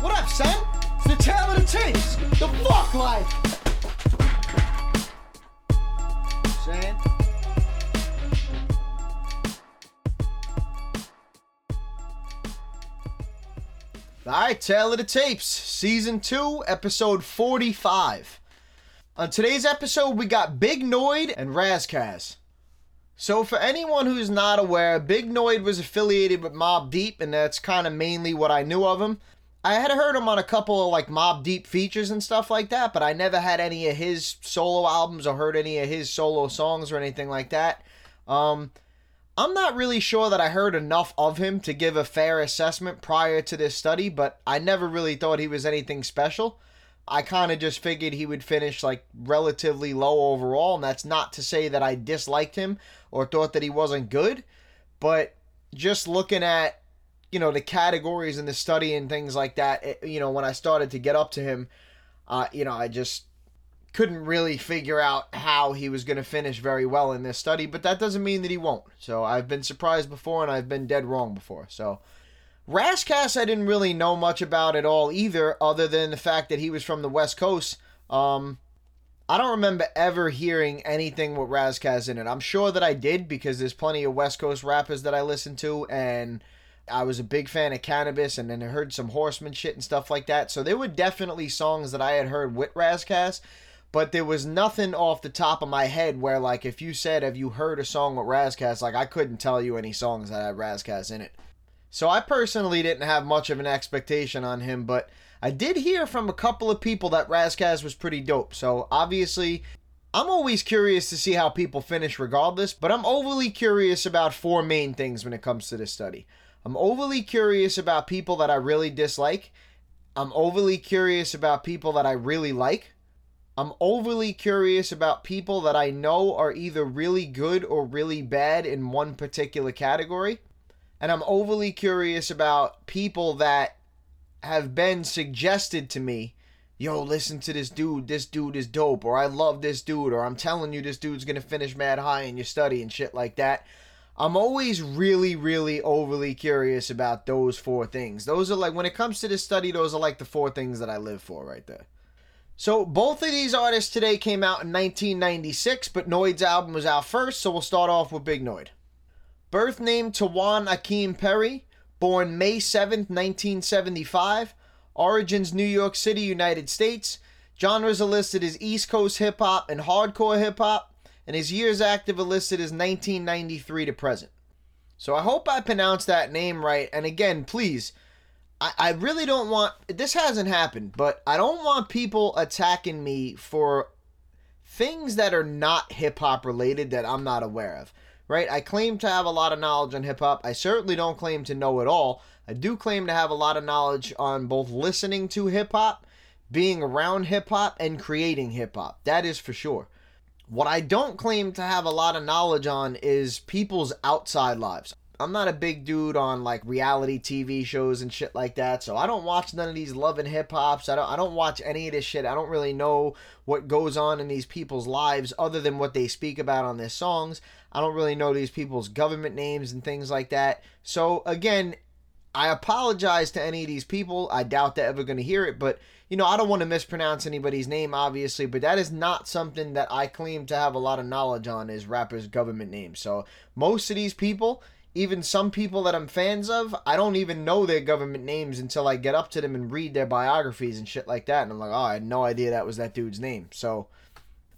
What up, son? It's the tale of the tapes. The fuck life. Saying? Alright, Tale of the Tapes, Season 2, Episode 45. On today's episode, we got Big Noyd and Ras Kass. So, for anyone who's not aware, Big Noyd was affiliated with Mobb Deep, and that's kind of mainly what I knew of him. I had heard him on a couple of like Mobb Deep features and stuff like that, but I never had any of his solo albums or heard any of his solo songs or anything like that. Um, I'm not really sure that I heard enough of him to give a fair assessment prior to this study, but I never really thought he was anything special. I kind of just figured he would finish like relatively low overall, and that's not to say that I disliked him or thought that he wasn't good, but just looking at you know the categories in the study and things like that, it, you know when I started to get up to him, uh, you know I just couldn't really figure out how he was going to finish very well in this study, but that doesn't mean that he won't. So I've been surprised before and I've been dead wrong before. So Ras Kass I didn't really know much about at all either, other than the fact that he was from the West Coast. Um, I don't remember ever hearing anything with Ras Kass in it. I'm sure that I did because there's plenty of West Coast rappers that I listen to, and I was a big fan of Canibus, and then I heard some Horseman shit and stuff like that. So there were definitely songs that I had heard with Ras but there was nothing off the top of my head where, like, if you said, Have you heard a song with Ras Like, I couldn't tell you any songs that had Ras in it. So I personally didn't have much of an expectation on him, but I did hear from a couple of people that Ras was pretty dope. So obviously, I'm always curious to see how people finish regardless, but I'm overly curious about four main things when it comes to this study. I'm overly curious about people that I really dislike. I'm overly curious about people that I really like. I'm overly curious about people that I know are either really good or really bad in one particular category. And I'm overly curious about people that have been suggested to me yo, listen to this dude, this dude is dope, or I love this dude, or I'm telling you this dude's gonna finish mad high in your study and shit like that. I'm always really, really overly curious about those four things. Those are like, when it comes to this study, those are like the four things that I live for right there. So both of these artists today came out in 1996, but Noyd's album was out first, so we'll start off with Big Noyd. Birth name Tawan Akeem Perry, born May 7th, 1975. Origins New York City, United States. Genres are listed as East Coast hip hop and hardcore hip hop, and his years active are is 1993 to present. So I hope I pronounced that name right. And again, please, I, I really don't want this hasn't happened, but I don't want people attacking me for things that are not hip hop related that I'm not aware of. Right? I claim to have a lot of knowledge on hip hop. I certainly don't claim to know it all. I do claim to have a lot of knowledge on both listening to hip hop, being around hip hop, and creating hip hop. That is for sure. What I don't claim to have a lot of knowledge on is people's outside lives. I'm not a big dude on like reality TV shows and shit like that, so I don't watch none of these love and hip hops. I don't I don't watch any of this shit. I don't really know what goes on in these people's lives other than what they speak about on their songs. I don't really know these people's government names and things like that. So again, I apologize to any of these people. I doubt they're ever going to hear it, but you know, I don't want to mispronounce anybody's name, obviously, but that is not something that I claim to have a lot of knowledge on is rappers' government names. So most of these people, even some people that I'm fans of, I don't even know their government names until I get up to them and read their biographies and shit like that. And I'm like, oh, I had no idea that was that dude's name. So,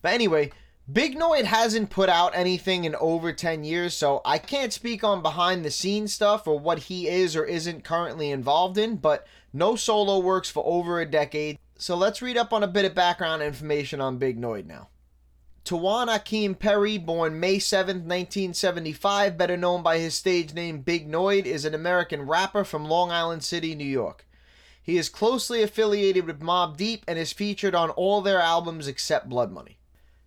but anyway, Big Noyd hasn't put out anything in over 10 years, so I can't speak on behind the scenes stuff or what he is or isn't currently involved in, but no solo works for over a decade. So let's read up on a bit of background information on Big Noyd now. Tawan Akeem Perry, born May 7, 1975, better known by his stage name Big Noyd, is an American rapper from Long Island City, New York. He is closely affiliated with Mobb Deep and is featured on all their albums except Blood Money.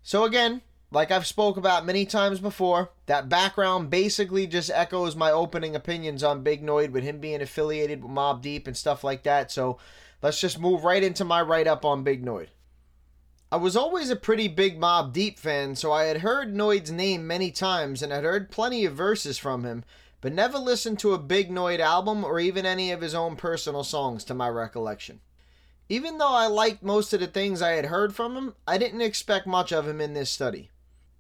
So again, like I've spoke about many times before, that background basically just echoes my opening opinions on Big Noyd with him being affiliated with Mobb Deep and stuff like that. So let's just move right into my write up on Big Noyd. I was always a pretty big Mobb Deep fan, so I had heard Noyd's name many times and had heard plenty of verses from him, but never listened to a Big Noyd album or even any of his own personal songs to my recollection. Even though I liked most of the things I had heard from him, I didn't expect much of him in this study.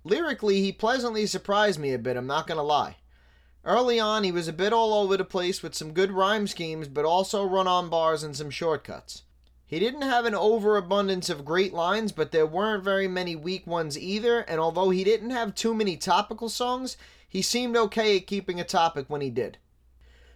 Lyrically, he pleasantly surprised me a bit, I'm not gonna lie. Early on, he was a bit all over the place with some good rhyme schemes, but also run on bars and some shortcuts. He didn't have an overabundance of great lines, but there weren't very many weak ones either, and although he didn't have too many topical songs, he seemed okay at keeping a topic when he did.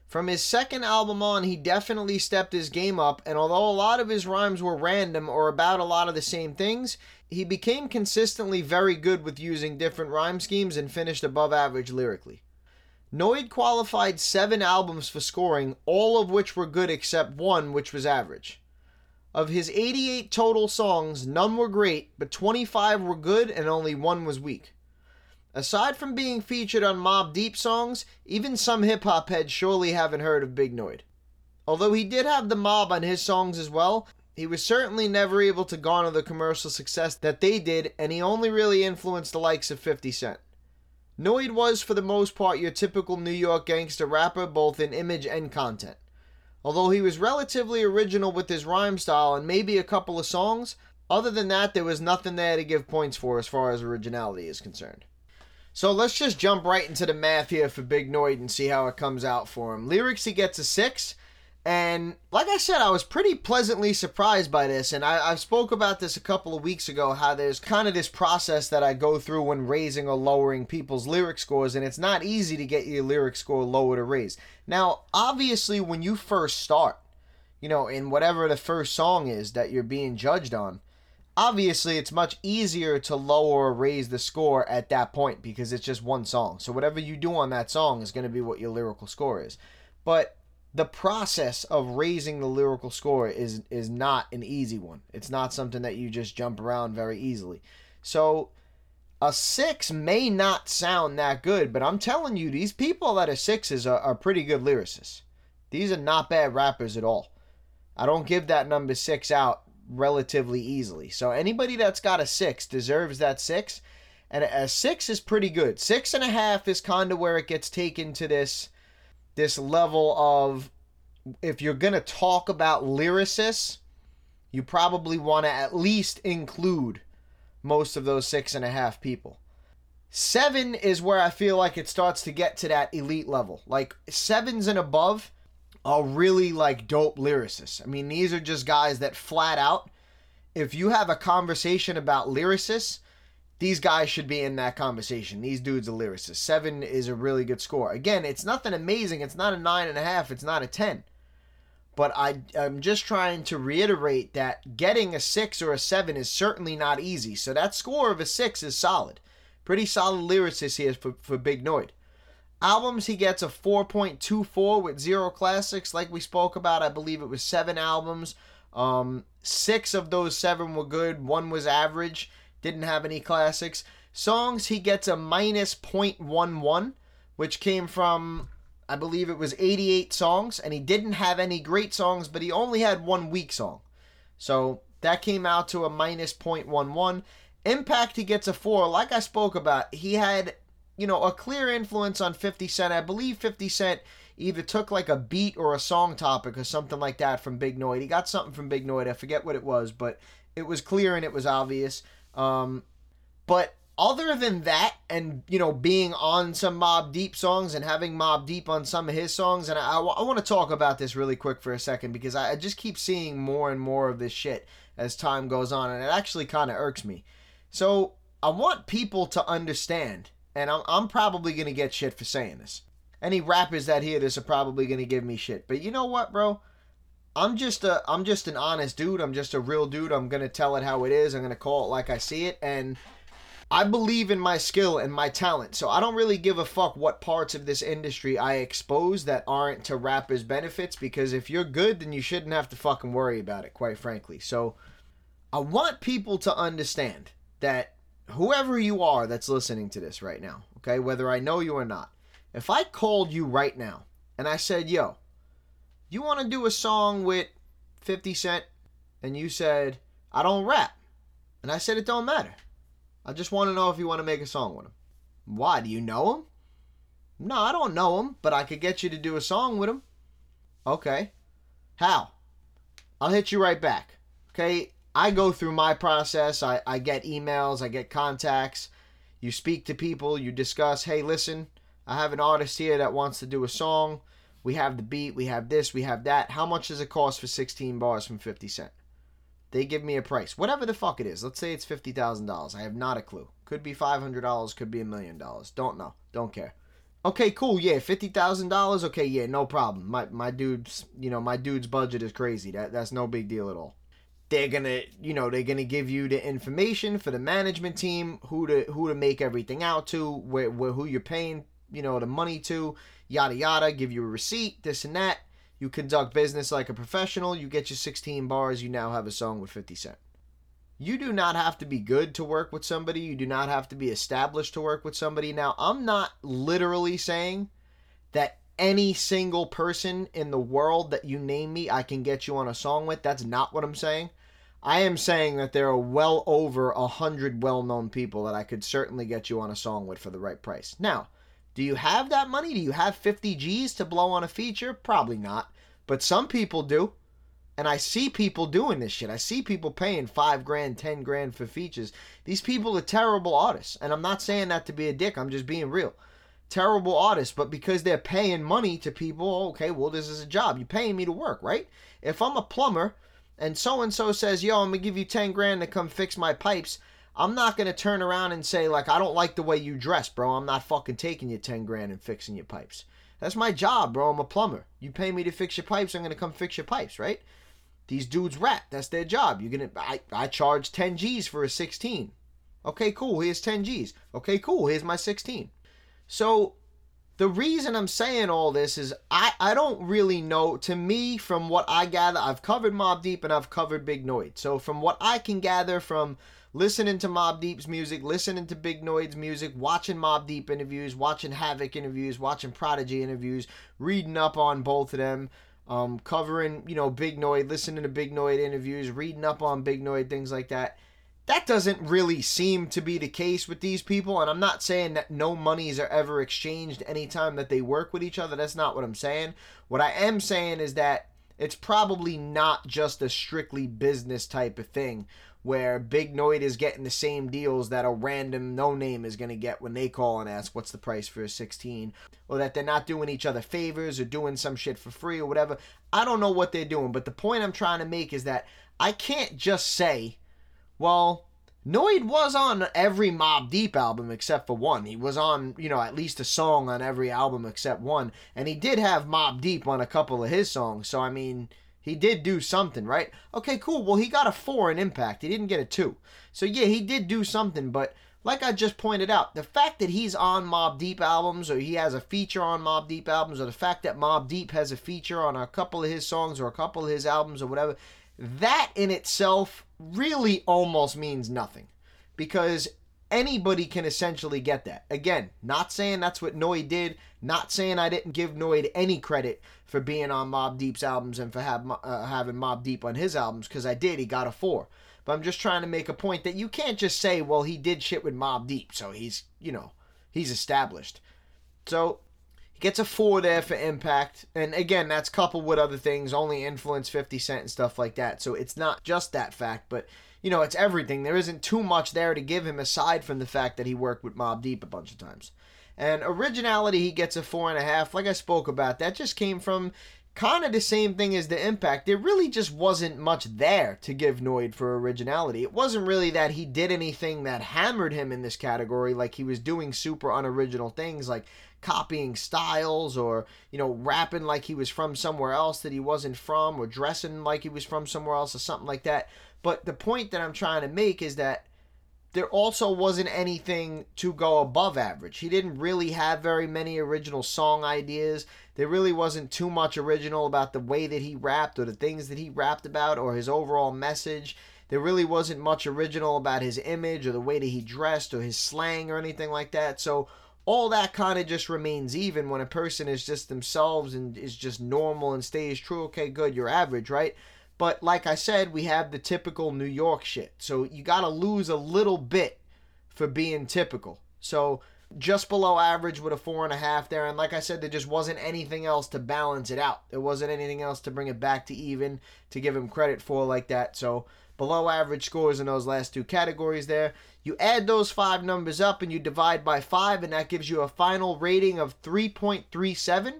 From his second album on, he definitely stepped his game up, and although a lot of his rhymes were random or about a lot of the same things, he became consistently very good with using different rhyme schemes and finished above average lyrically. Noyd qualified seven albums for scoring, all of which were good except one, which was average. Of his 88 total songs, none were great, but 25 were good and only one was weak. Aside from being featured on Mobb Deep songs, even some hip hop heads surely haven't heard of Big Noyd. Although he did have the mob on his songs as well, he was certainly never able to garner the commercial success that they did, and he only really influenced the likes of 50 Cent. Noyd was, for the most part, your typical New York gangster rapper, both in image and content. Although he was relatively original with his rhyme style and maybe a couple of songs, other than that, there was nothing there to give points for as far as originality is concerned. So let's just jump right into the math here for Big Noyd and see how it comes out for him. Lyrics, he gets a 6. And like I said, I was pretty pleasantly surprised by this. And I, I spoke about this a couple of weeks ago how there's kind of this process that I go through when raising or lowering people's lyric scores. And it's not easy to get your lyric score lowered or raised. Now, obviously, when you first start, you know, in whatever the first song is that you're being judged on, obviously it's much easier to lower or raise the score at that point because it's just one song. So whatever you do on that song is going to be what your lyrical score is. But the process of raising the lyrical score is is not an easy one. It's not something that you just jump around very easily. So a six may not sound that good, but I'm telling you, these people that are sixes are, are pretty good lyricists. These are not bad rappers at all. I don't give that number six out relatively easily. So anybody that's got a six deserves that six. And a six is pretty good. Six and a half is kind of where it gets taken to this this level of if you're to talk about lyricists, you probably want to at least include most of those six and a half people. Seven is where I feel like it starts to get to that elite level. Like sevens and above are really like dope lyricists. I mean, these are just guys that flat out, if you have a conversation about lyricists, these guys should be in that conversation. These dudes are lyricists. Seven is a really good score. Again, it's nothing amazing. It's not a nine and a half. It's not a ten. But I, I'm just trying to reiterate that getting a six or a seven is certainly not easy. So that score of a six is solid. Pretty solid lyricist here for, for Big Noyd. Albums, he gets a 4.24 with zero classics. Like we spoke about, I believe it was seven albums. Um, six of those seven were good. One was average didn't have any classics. Songs, he gets a minus 0.11, which came from, I believe it was 88 songs, and he didn't have any great songs, but he only had one weak song. So that came out to a minus 0.11. Impact, he gets a 4. Like I spoke about, he had, you know, a clear influence on 50 Cent. I believe 50 Cent either took like a beat or a song topic or something like that from Big Noyd. He got something from Big Noyd. I forget what it was, but it was clear and it was obvious. Um, but other than that, and you know, being on some Mobb Deep songs and having Mobb Deep on some of his songs, and I, I want to talk about this really quick for a second because I, I just keep seeing more and more of this shit as time goes on, and it actually kind of irks me. So I want people to understand, and I'm, I'm probably gonna get shit for saying this. Any rappers that hear this are probably gonna give me shit, but you know what, bro? I'm just a I'm just an honest dude. I'm just a real dude. I'm gonna tell it how it is. I'm gonna call it like I see it, and I believe in my skill and my talent. So I don't really give a fuck what parts of this industry I expose that aren't to rappers' benefits. Because if you're good, then you shouldn't have to fucking worry about it. Quite frankly. So I want people to understand that whoever you are that's listening to this right now, okay, whether I know you or not, if I called you right now and I said, "Yo." you want to do a song with 50 Cent? And you said, I don't rap. And I said, it don't matter. I just want to know if you want to make a song with him. Why? Do you know him? No, I don't know him, but I could get you to do a song with him. Okay. How? I'll hit you right back. Okay. I go through my process. I, I get emails, I get contacts. You speak to people, you discuss, hey, listen, I have an artist here that wants to do a song. We have the beat, we have this, we have that. How much does it cost for 16 bars from 50 Cent? They give me a price, whatever the fuck it is. Let's say it's $50,000. I have not a clue. Could be $500, could be a million dollars. Don't know. Don't care. Okay, cool. Yeah, fifty thousand dollars. Okay, yeah, no problem. My my dude's you know my dude's budget is crazy. That that's no big deal at all. They're gonna you know they're gonna give you the information for the management team who to who to make everything out to where, where who you're paying you know the money to yada yada. Give you a receipt this and that. You conduct business like a professional. You get your 16 bars. You now have a song with 50 Cent. You do not have to be good to work with somebody. You do not have to be established to work with somebody. Now, I'm not literally saying that any single person in the world that you name me, I can get you on a song with. That's not what I'm saying. I am saying that there are well over a hundred well known people that I could certainly get you on a song with for the right price. Now, do you have that money? Do you have 50 G's to blow on a feature? Probably not. But some people do. And I see people doing this shit. I see people paying five grand, ten grand for features. These people are terrible artists. And I'm not saying that to be a dick, I'm just being real. Terrible artists, but because they're paying money to people, okay, well, this is a job. You're paying me to work, right? If I'm a plumber and so and so says, yo, I'm gonna give you 10 grand to come fix my pipes, I'm not gonna turn around and say, like, I don't like the way you dress, bro. I'm not fucking taking you 10 grand and fixing your pipes. That's my job, bro. I'm a plumber. You pay me to fix your pipes, I'm gonna come fix your pipes, right? These dudes rap. That's their job. You're gonna I, I charge 10 G's for a 16. Okay, cool. Here's 10 G's. Okay, cool. Here's my 16. So the reason I'm saying all this is I, I don't really know. To me, from what I gather, I've covered Mobb Deep and I've covered Big Noyd. So from what I can gather from listening to Mobb Deep's music, listening to Big Noyd's music, watching Mobb Deep interviews, watching Havoc interviews, watching Prodigy interviews, reading up on both of them, um, covering, you know, Big Noyd, listening to Big Noyd interviews, reading up on Big Noyd, things like that. That doesn't really seem to be the case with these people, and I'm not saying that no monies are ever exchanged anytime that they work with each other. That's not what I'm saying. What I am saying is that it's probably not just a strictly business type of thing where Big Noyd is getting the same deals that a random no name is going to get when they call and ask what's the price for a 16 or that they're not doing each other favors or doing some shit for free or whatever. I don't know what they're doing, but the point I'm trying to make is that I can't just say, well, Noyd was on every Mobb Deep album except for one. He was on, you know, at least a song on every album except one. And he did have Mobb Deep on a couple of his songs. So, I mean, he did do something, right? Okay, cool. Well, he got a four in impact. He didn't get a two. So yeah, he did do something, but like I just pointed out, the fact that he's on Mobb Deep albums or he has a feature on Mobb Deep albums or the fact that Mobb Deep has a feature on a couple of his songs or a couple of his albums or whatever, that in itself really almost means nothing. Because anybody can essentially get that. Again, not saying that's what Noyd did, not saying I didn't give Noyd any credit for being on Mobb Deep's albums and for have, uh, having Mobb Deep on his albums, because I did. He got a four. But I'm just trying to make a point that you can't just say, well, he did shit with Mobb Deep, so he's, you know, he's established. So gets a four there for impact. And again, that's coupled with other things, only influence 50 Cent and stuff like that. So it's not just that fact, but you know, it's everything. There isn't too much there to give him aside from the fact that he worked with Mobb Deep a bunch of times. And originality, he gets a four and a half. Like I spoke about, that just came from kind of the same thing as the impact. There really just wasn't much there to give Noyd for originality. It wasn't really that he did anything that hammered him in this category, like he was doing super unoriginal things like copying styles or, you know, rapping like he was from somewhere else that he wasn't from or dressing like he was from somewhere else or something like that. But the point that I'm trying to make is that there also wasn't anything to go above average. He didn't really have very many original song ideas. There really wasn't too much original about the way that he rapped or the things that he rapped about or his overall message. There really wasn't much original about his image or the way that he dressed or his slang or anything like that. So all that kind of just remains even when a person is just themselves and is just normal and stays true. Okay, good, you're average, right? But like I said, we have the typical New York shit. So you got to lose a little bit for being typical. So just below average with a four and a half there. And like I said, there just wasn't anything else to balance it out. There wasn't anything else to bring it back to even to give him credit for like that. So below average scores in those last two categories there. You add those five numbers up and you divide by five, and that gives you a final rating of 3.37,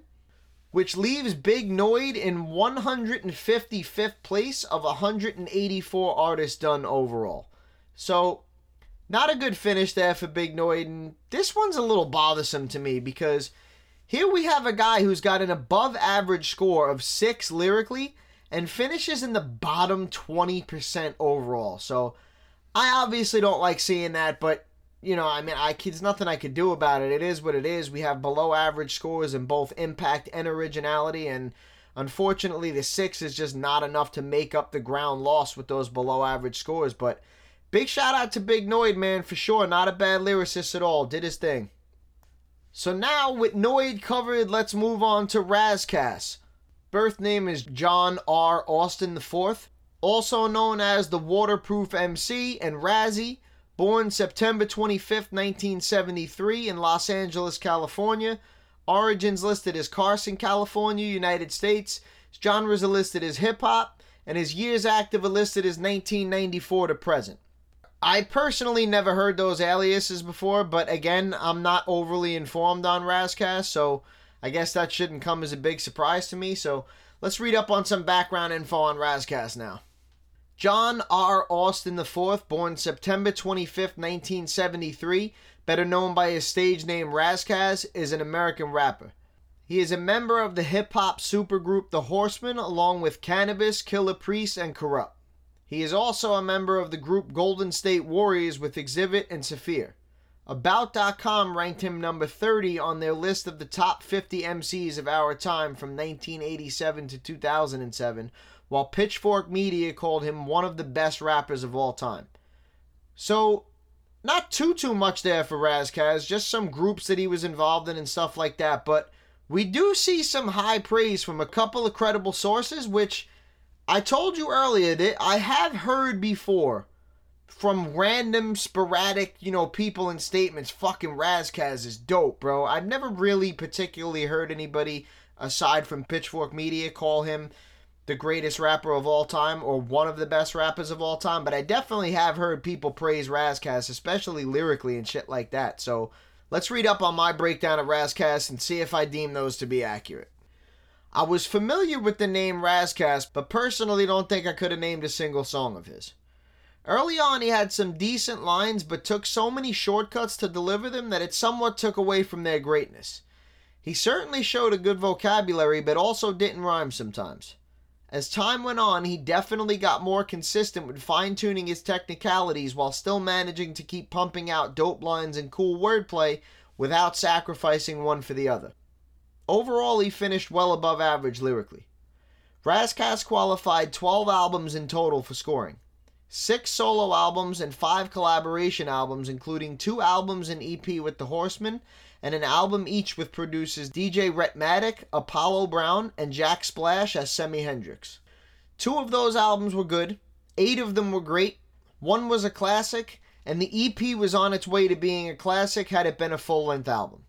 which leaves Big Noyd in 155th place of 184 artists done overall. So not a good finish there for Big Noyd. And this one's a little bothersome to me because here we have a guy who's got an above average score of six lyrically and finishes in the bottom 20% overall. So I obviously don't like seeing that, but you know, I mean, I there's nothing I could do about it. It is what it is. We have below average scores in both impact and originality, and unfortunately, the six is just not enough to make up the ground lost with those below average scores. But Big shout out to Big Noyd, man, for sure. Not a bad lyricist at all. Did his thing. So now, with Noyd covered, let's move on to Ras Kass. Birth name is John R. Austin IV, also known as the Waterproof MC and Razzie. Born September 25, 1973, in Los Angeles, California. Origins listed as Carson, California, United States. His genres are listed as hip hop, and his years active are listed as 1994 to present. I personally never heard those aliases before, but again, I'm not overly informed on Ras Kass, so I guess that shouldn't come as a big surprise to me. So let's read up on some background info on Ras now. John R. Austin IV, born September 25, 1973, better known by his stage name Ras Kass, is an American rapper. He is a member of the hip hop supergroup The Horsemen, along with Canibus, Killah Priest, and Kurupt. He is also a member of the group Golden State Warriors with Xzibit and Saafir. About.com ranked him number 30 on their list of the top 50 MCs of our time from 1987 to 2007, while Pitchfork Media called him one of the best rappers of all time. So, not too too much there for Ras Kass, just some groups that he was involved in and stuff like that, but we do see some high praise from a couple of credible sources, which I told you earlier that I have heard before from random sporadic, you know, people and statements, fucking Ras Kass is dope, bro. I've never really particularly heard anybody aside from Pitchfork Media call him the greatest rapper of all time or one of the best rappers of all time, but I definitely have heard people praise Ras Kass, especially lyrically and shit like that. So let's read up on my breakdown of Ras Kass and see if I deem those to be accurate. I was familiar with the name Ras Kass, but personally don't think I could have named a single song of his. Early on, he had some decent lines, but took so many shortcuts to deliver them that it somewhat took away from their greatness. He certainly showed a good vocabulary, but also didn't rhyme sometimes. As time went on, he definitely got more consistent with fine tuning his technicalities while still managing to keep pumping out dope lines and cool wordplay without sacrificing one for the other. Overall, he finished well above average lyrically. Ras Kass qualified 12 albums in total for scoring. Six solo albums and five collaboration albums, including two albums and EP with The Horsemen, and an album each with producers DJ Rhettmatic, Apollo Brown, and Jack Splash as Semi Hendrix. Two of those albums were good, eight of them were great, one was a classic, and the EP was on its way to being a classic had it been a full length album.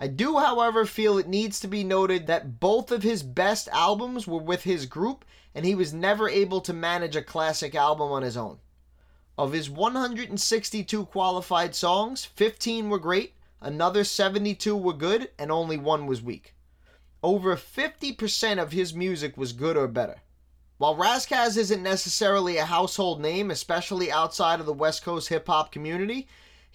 I do, however, feel it needs to be noted that both of his best albums were with his group, and he was never able to manage a classic album on his own. Of his 162 qualified songs, 15 were great, another 72 were good, and only one was weak. Over 50% of his music was good or better. While Ras Kass isn't necessarily a household name, especially outside of the West Coast hip hop community,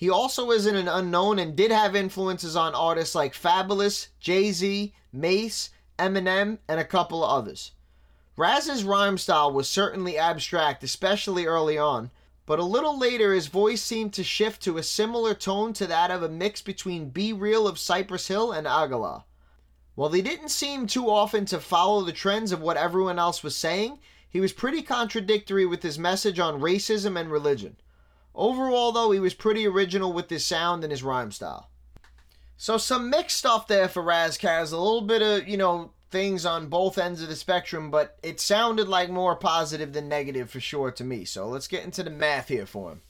he also isn't an unknown and did have influences on artists like Fabolous, Jay Z, Mase, Eminem, and a couple of others. Raz's rhyme style was certainly abstract, especially early on, but a little later his voice seemed to shift to a similar tone to that of a mix between B-Real of Cypress Hill and Agala. While he didn't seem too often to follow the trends of what everyone else was saying, he was pretty contradictory with his message on racism and religion. Overall, though, he was pretty original with his sound and his rhyme style. So some mixed stuff there for Ras Kass. A little bit of, you know, things on both ends of the spectrum, but it sounded like more positive than negative for sure to me. So let's get into the math here for him.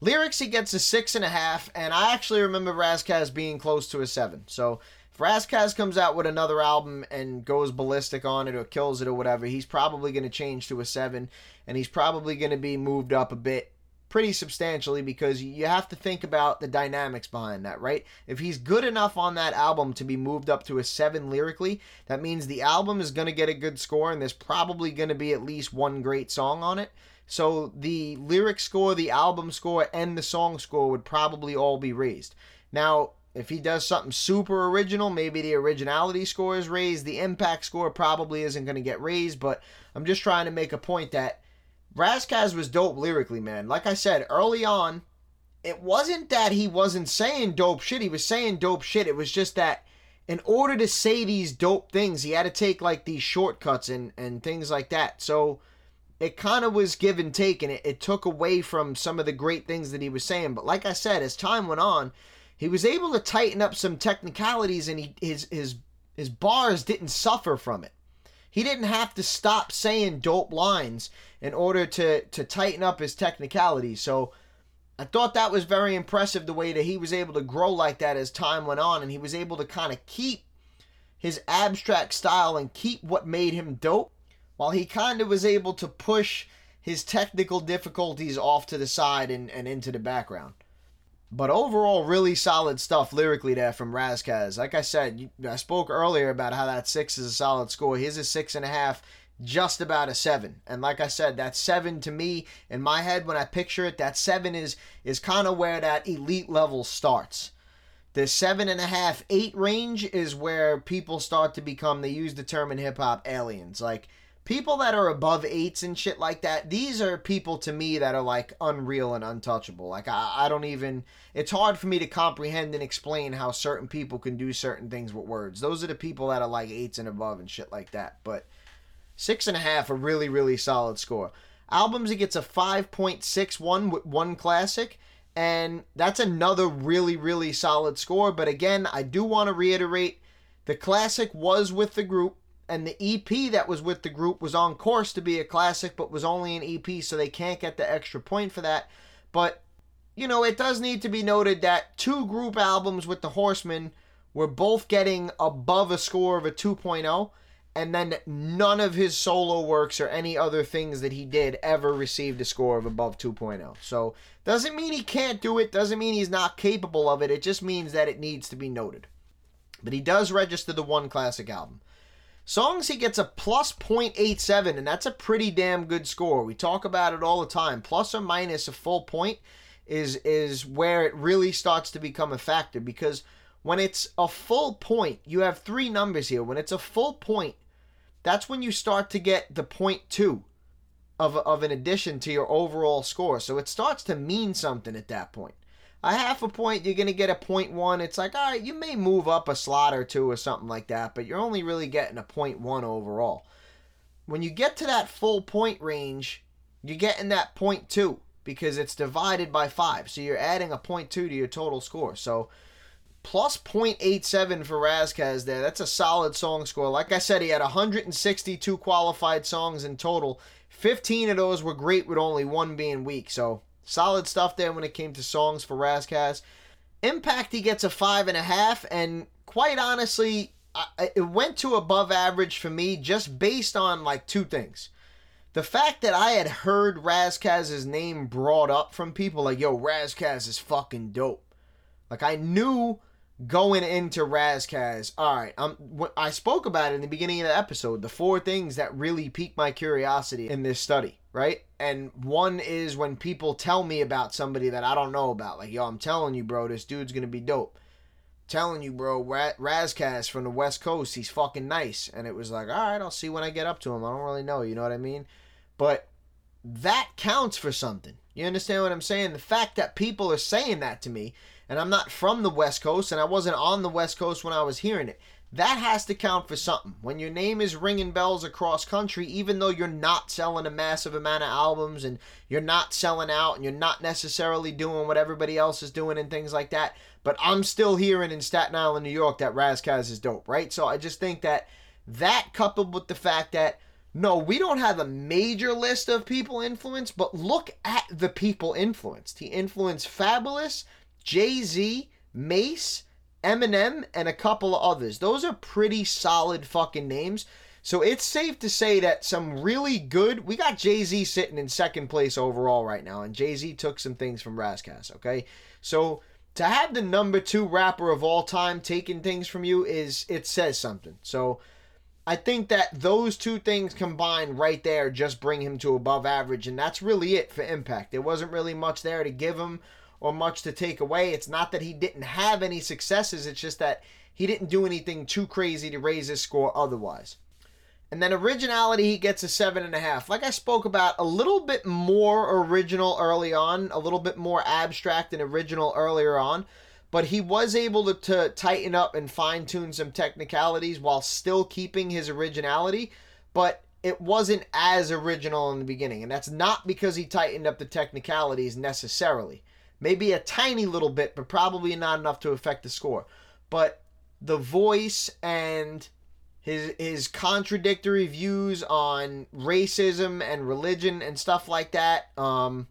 Lyrics, he gets a six and a half, and I actually remember Ras Kass being close to a seven. So if Ras Kass comes out with another album and goes ballistic on it or kills it or whatever, he's probably going to change to a seven, and he's probably going to be moved up a bit pretty substantially because you have to think about the dynamics behind that, right? If he's good enough on that album to be moved up to a 7 lyrically, that means the album is going to get a good score and there's probably going to be at least one great song on it. So the lyric score, the album score, and the song score would probably all be raised. Now, if he does something super original, maybe the originality score is raised. The impact score probably isn't going to get raised, but I'm just trying to make a point that Ras Kass was dope lyrically, man. Like I said early on, it wasn't that he wasn't saying dope shit. He was saying dope shit. It was just that in order to say these dope things, he had to take like these shortcuts and, and things like that. So it kind of was give and take, and it, it took away from some of the great things that he was saying. But like I said, as time went on, he was able to tighten up some technicalities, and he his his his bars didn't suffer from it. He didn't have to stop saying dope lines in order to to tighten up his technicality. So I thought that was very impressive the way that he was able to grow like that as time went on, and he was able to kind of keep his abstract style and keep what made him dope while he kind of was able to push his technical difficulties off to the side and, and into the background. But overall, really solid stuff lyrically there from Ras Kass. Like I said, I spoke earlier about how that six is a solid score. His is six and a half, just about a seven. And like I said, that seven to me in my head when I picture it, that seven is is kind of where that elite level starts. The seven and a half, eight range is where people start to become. They use the term in hip hop aliens. Like people that are above eights and shit like that, these are people to me that are like unreal and untouchable. Like I, I don't even it's hard for me to comprehend and explain how certain people can do certain things with words. Those are the people that are like eights and above and shit like that. But six and a half, a really, really solid score. Albums he gets a 5.61 with one classic. And that's another really, really solid score. But again, I do want to reiterate the classic was with the group and the EP that was with the group was on course to be a classic, but was only an EP, so they can't get the extra point for that. But, you know, it does need to be noted that two group albums with the Horsemen were both getting above a score of a 2.0, and then none of his solo works or any other things that he did ever received a score of above 2.0. So, doesn't mean he can't do it, doesn't mean he's not capable of it, it just means that it needs to be noted. But he does register the one classic album. Songs, he gets a plus 0.87, and that's a pretty damn good score. We talk about it all the time. Plus or minus a full point is is where it really starts to become a factor because when it's a full point, you have three numbers here. When it's a full point, that's when you start to get the point two of, of an addition to your overall score. So it starts to mean something at that point a half a point, you're going to get a point one. It's like, all right, you may move up a slot or two or something like that, but you're only really getting a point one overall. When you get to that full point range, you're getting that point two because it's divided by five. So you're adding a point two to your total score. So plus 0.87 for Ras Kass there. That's a solid song score. Like I said, he had 162 qualified songs in total. 15 of those were great with only one being weak. So Solid stuff there when it came to songs for Ras Kass. Impact, he gets a five and a half, and quite honestly, I, it went to above average for me just based on like two things. The fact that I had heard Ras Kass's name brought up from people like, yo, Ras Kass is fucking dope. Like I knew going into Ras Kass, all right, um, I spoke about it in the beginning of the episode, the four things that really piqued my curiosity in this study, right? And one is when people tell me about somebody that I don't know about, like, yo, I'm telling you, bro, this dude's gonna be dope. telling you, bro, Ras Kass from the West Coast, he's fucking nice. And it was like, all right, I'll see when I get up to him. I don't really know, you know what I mean? But that counts for something. You understand what I'm saying? The fact that people are saying that to me and I'm not from the West Coast and I wasn't on the West Coast when I was hearing it. That has to count for something. When your name is ringing bells across country, even though you're not selling a massive amount of albums and you're not selling out and you're not necessarily doing what everybody else is doing and things like that, but I'm still hearing in Staten Island, New York, that Kass is dope, right? So I just think that that coupled with the fact that no, we don't have a major list of people influenced, but look at the people influenced. He influenced Fabolous, Jay Z, Mase, Eminem, and a couple of others. Those are pretty solid fucking names. So it's safe to say that some really good. We got Jay Z sitting in second place overall right now, and Jay Z took some things from Ras Kass, okay? So to have the number two rapper of all time taking things from you is, it says something. So I think that those two things combined right there just bring him to above average, and that's really it for impact. There wasn't really much there to give him or much to take away. It's not that he didn't have any successes, it's just that he didn't do anything too crazy to raise his score otherwise. And then originality, he gets a seven and a half. Like I spoke about, a little bit more original early on, a little bit more abstract and original earlier on but he was able to, to tighten up and fine tune some technicalities while still keeping his originality. But it wasn't as original in the beginning, and that's not because he tightened up the technicalities necessarily. Maybe a tiny little bit, but probably not enough to affect the score. But the voice and his his contradictory views on racism and religion and stuff like that um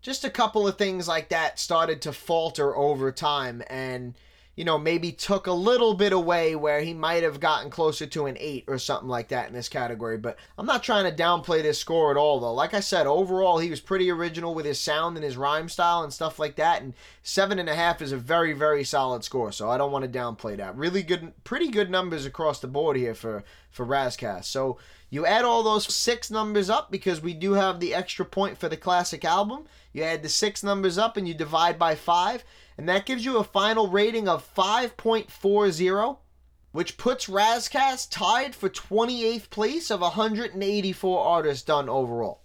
just a couple of things like that started to falter over time and you know maybe took a little bit away where he might have gotten closer to an 8 or something like that in this category but i'm not trying to downplay this score at all though. Like i said overall he was pretty original with his sound and his rhyme style and stuff like that and seven and a half is a very very solid score so i don't want to downplay that. Really good pretty good numbers across the board here for for Ras so you add all those six numbers up because we do have the extra point for the classic album. You add the six numbers up and you divide by five, and that gives you a final rating of 5.40, which puts Ras tied for 28th place of 184 artists done overall.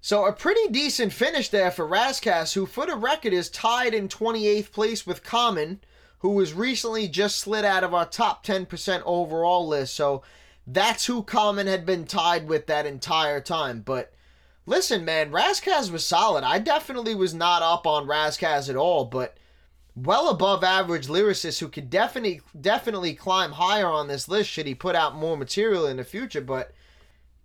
So a pretty decent finish there for Ras who for the record is tied in 28th place with Common, who was recently just slid out of our top 10% overall list. So that's who Common had been tied with that entire time. But listen, man, Ras was solid. I definitely was not up on Ras at all, but well above average lyricist who could definitely definitely climb higher on this list should he put out more material in the future. But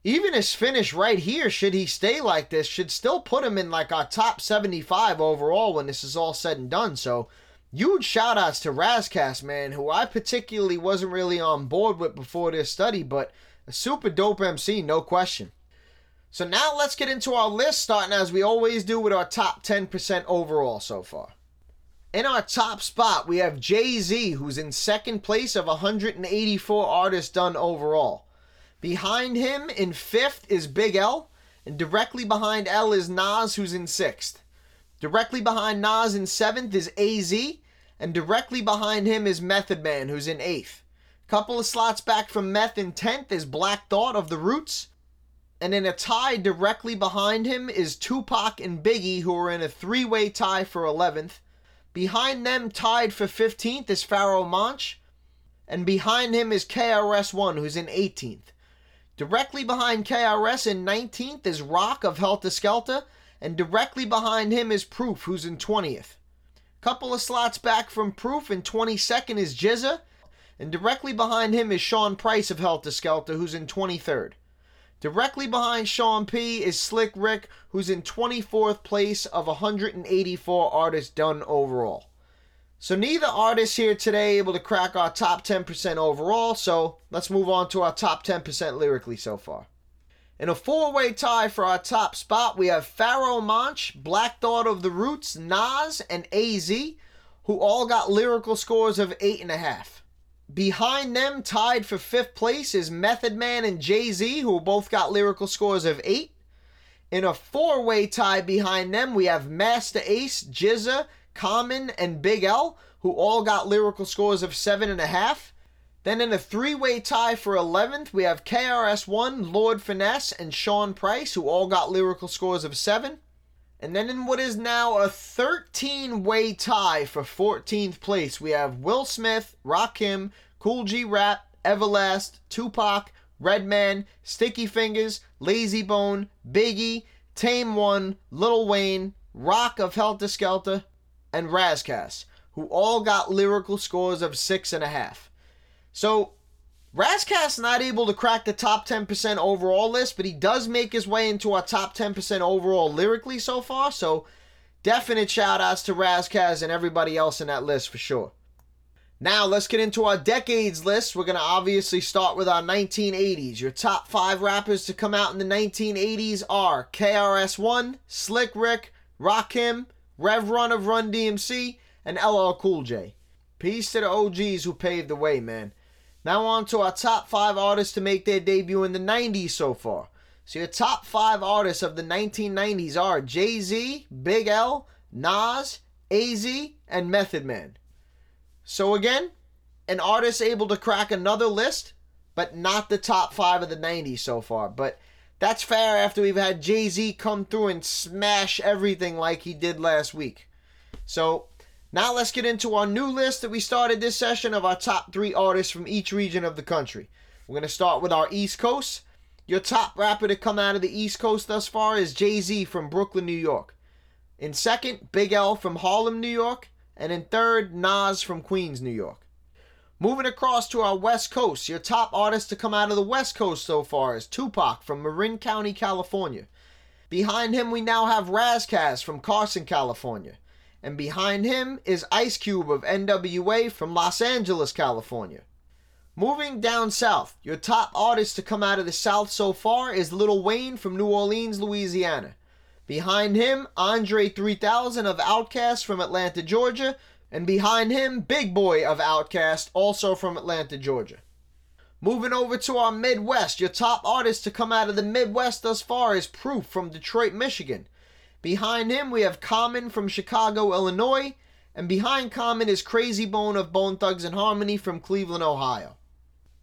even his finish right here, should he stay like this, should still put him in like our top 75 overall when this is all said and done. So huge shout outs to Ras Kass, man, who I particularly wasn't really on board with before this study, but a super dope MC, no question. So now let's get into our list, starting as we always do with our top 10% overall so far. In our top spot, we have Jay Z, who's in second place of 184 artists done overall. Behind him in fifth is Big L, and directly behind L is Nas, who's in sixth. Directly behind Nas in seventh is AZ, and directly behind him is Method Man, who's in eighth. Couple of slots back from Meth in 10th is Black Thought of the Roots. And in a tie directly behind him is Tupac and Biggie, who are in a three way tie for 11th. Behind them, tied for 15th, is Pharoahe Monch. And behind him is KRS1, who's in 18th. Directly behind KRS in 19th is Rock of Heltah Skeltah. And directly behind him is Proof, who's in 20th. Couple of slots back from Proof, in 22nd is GZA. And directly behind him is Sean Price of Heltah Skeltah, who's in 23rd. Directly behind Sean P is Slick Rick, who's in 24th place of 184 artists done overall. So neither artist here today able to crack our top 10% overall, so let's move on to our top 10% lyrically so far. In a four way tie for our top spot, we have Pharoahe Monch, Black Thought of the Roots, Nas, and AZ, who all got lyrical scores of 8.5. Behind them, tied for fifth place, is Method Man and Jay Z, who both got lyrical scores of 8. In a four way tie behind them, we have Masta Ace, GZA, Common, and Big L, who all got lyrical scores of 7.5. Then in a three way tie for 11th, we have KRS1, Lord Finesse, and Sean Price, who all got lyrical scores of 7. And then in what is now a 13 way tie for 14th place, we have Will Smith, Rakim, Kool G Rap, Everlast, Tupac, Redman, Sticky Fingaz, Layzie Bone, Biggie, Tame One, Lil Wayne, Rock of Heltah Skeltah, and Ras who all got lyrical scores of 6.5. So, Ras Kass not able to crack the top 10% overall list, but he does make his way into our top 10% overall lyrically so far. So definite shout outs to Ras Kass and everybody else in that list for sure. Now let's get into our decades list. We're going to obviously start with our 1980s. Your top five rappers to come out in the 1980s are KRS-One, Slick Rick, Rakim, Rev Run of Run DMC, and LL Cool J. Peace to the OGs who paved the way, man. Now on to our top five artists to make their debut in the 90s so far. So your top five artists of the 1990s are Jay-Z, Big L, Nas, AZ, and Method Man. So again, an artist able to crack another list, but not the top five of the 90s so far. But that's fair after we've had Jay-Z come through and smash everything like he did last week. So now let's get into our new list that we started this session of our top three artists from each region of the country. We're going to start with our East Coast. Your top rapper to come out of the East Coast thus far is Jay Z from Brooklyn, New York. In second, Big L from Harlem, New York. And in third, Nas from Queens, New York. Moving across to our West Coast, your top artist to come out of the West Coast so far is Tupac from Marin County, California. Behind him, we now have Ras Kass from Carson, California and behind him is Ice Cube of NWA from Los Angeles, California. Moving down south, your top artist to come out of the south so far is Little Wayne from New Orleans, Louisiana. Behind him, Andre 3000 of Outkast from Atlanta, Georgia, and behind him, Big Boi of Outkast, also from Atlanta, Georgia. Moving over to our Midwest, your top artist to come out of the Midwest thus far is Proof from Detroit, Michigan. Behind him, we have Common from Chicago, Illinois. And behind Common is Krayzie Bone of Bone Thugs and Harmony from Cleveland, Ohio.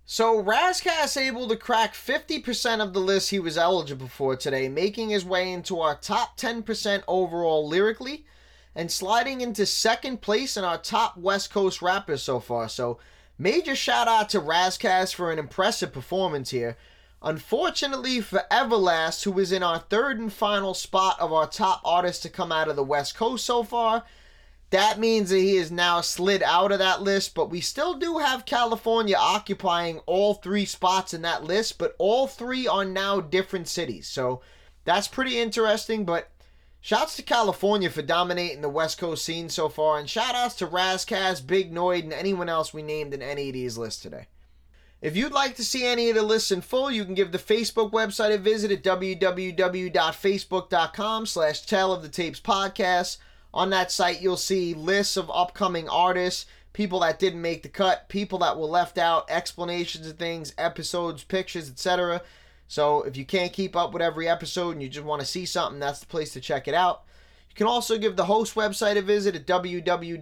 So Ras Kass able to crack 50% of the list he was eligible for today, making his way into our top 10% overall lyrically and sliding into second place in our top West Coast rappers so far. So major shout out to Ras Kass for an impressive performance here. Unfortunately for Everlast, who is in our third and final spot of our top artists to come out of the West Coast so far, that means that he is now slid out of that list, but we still do have California occupying all three spots in that list, but all three are now different cities. So that's pretty interesting, but shouts to California for dominating the West Coast scene so far, and shout outs to Ras Kass, Big Noyd, and anyone else we named in any of these lists today. If you'd like to see any of the lists in full, you can give the Facebook website a visit at www.facebook.com slash Tale of the Tapes podcast. On that site, you'll see lists of upcoming artists, people that didn't make the cut, people that were left out, explanations of things, episodes, pictures, etc. So if you can't keep up with every episode and you just want to see something, that's the place to check it out. You can also give the host website a visit at www.anchor.fm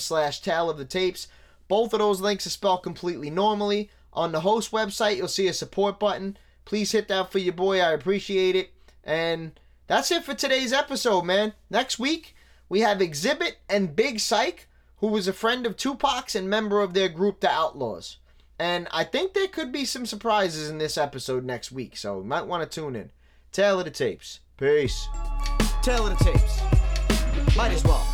slash of the Tapes. Both of those links are spelled completely normally. On the host website, you'll see a support button. Please hit that for your boy. I appreciate it. And that's it for today's episode, man. Next week, we have Xzibit and Big Syke, who was a friend of Tupac's and member of their group, The Outlawz. And I think there could be some surprises in this episode next week, so you might want to tune in. Tale of the Tapes. Peace. Tale of the Tapes. Might as well.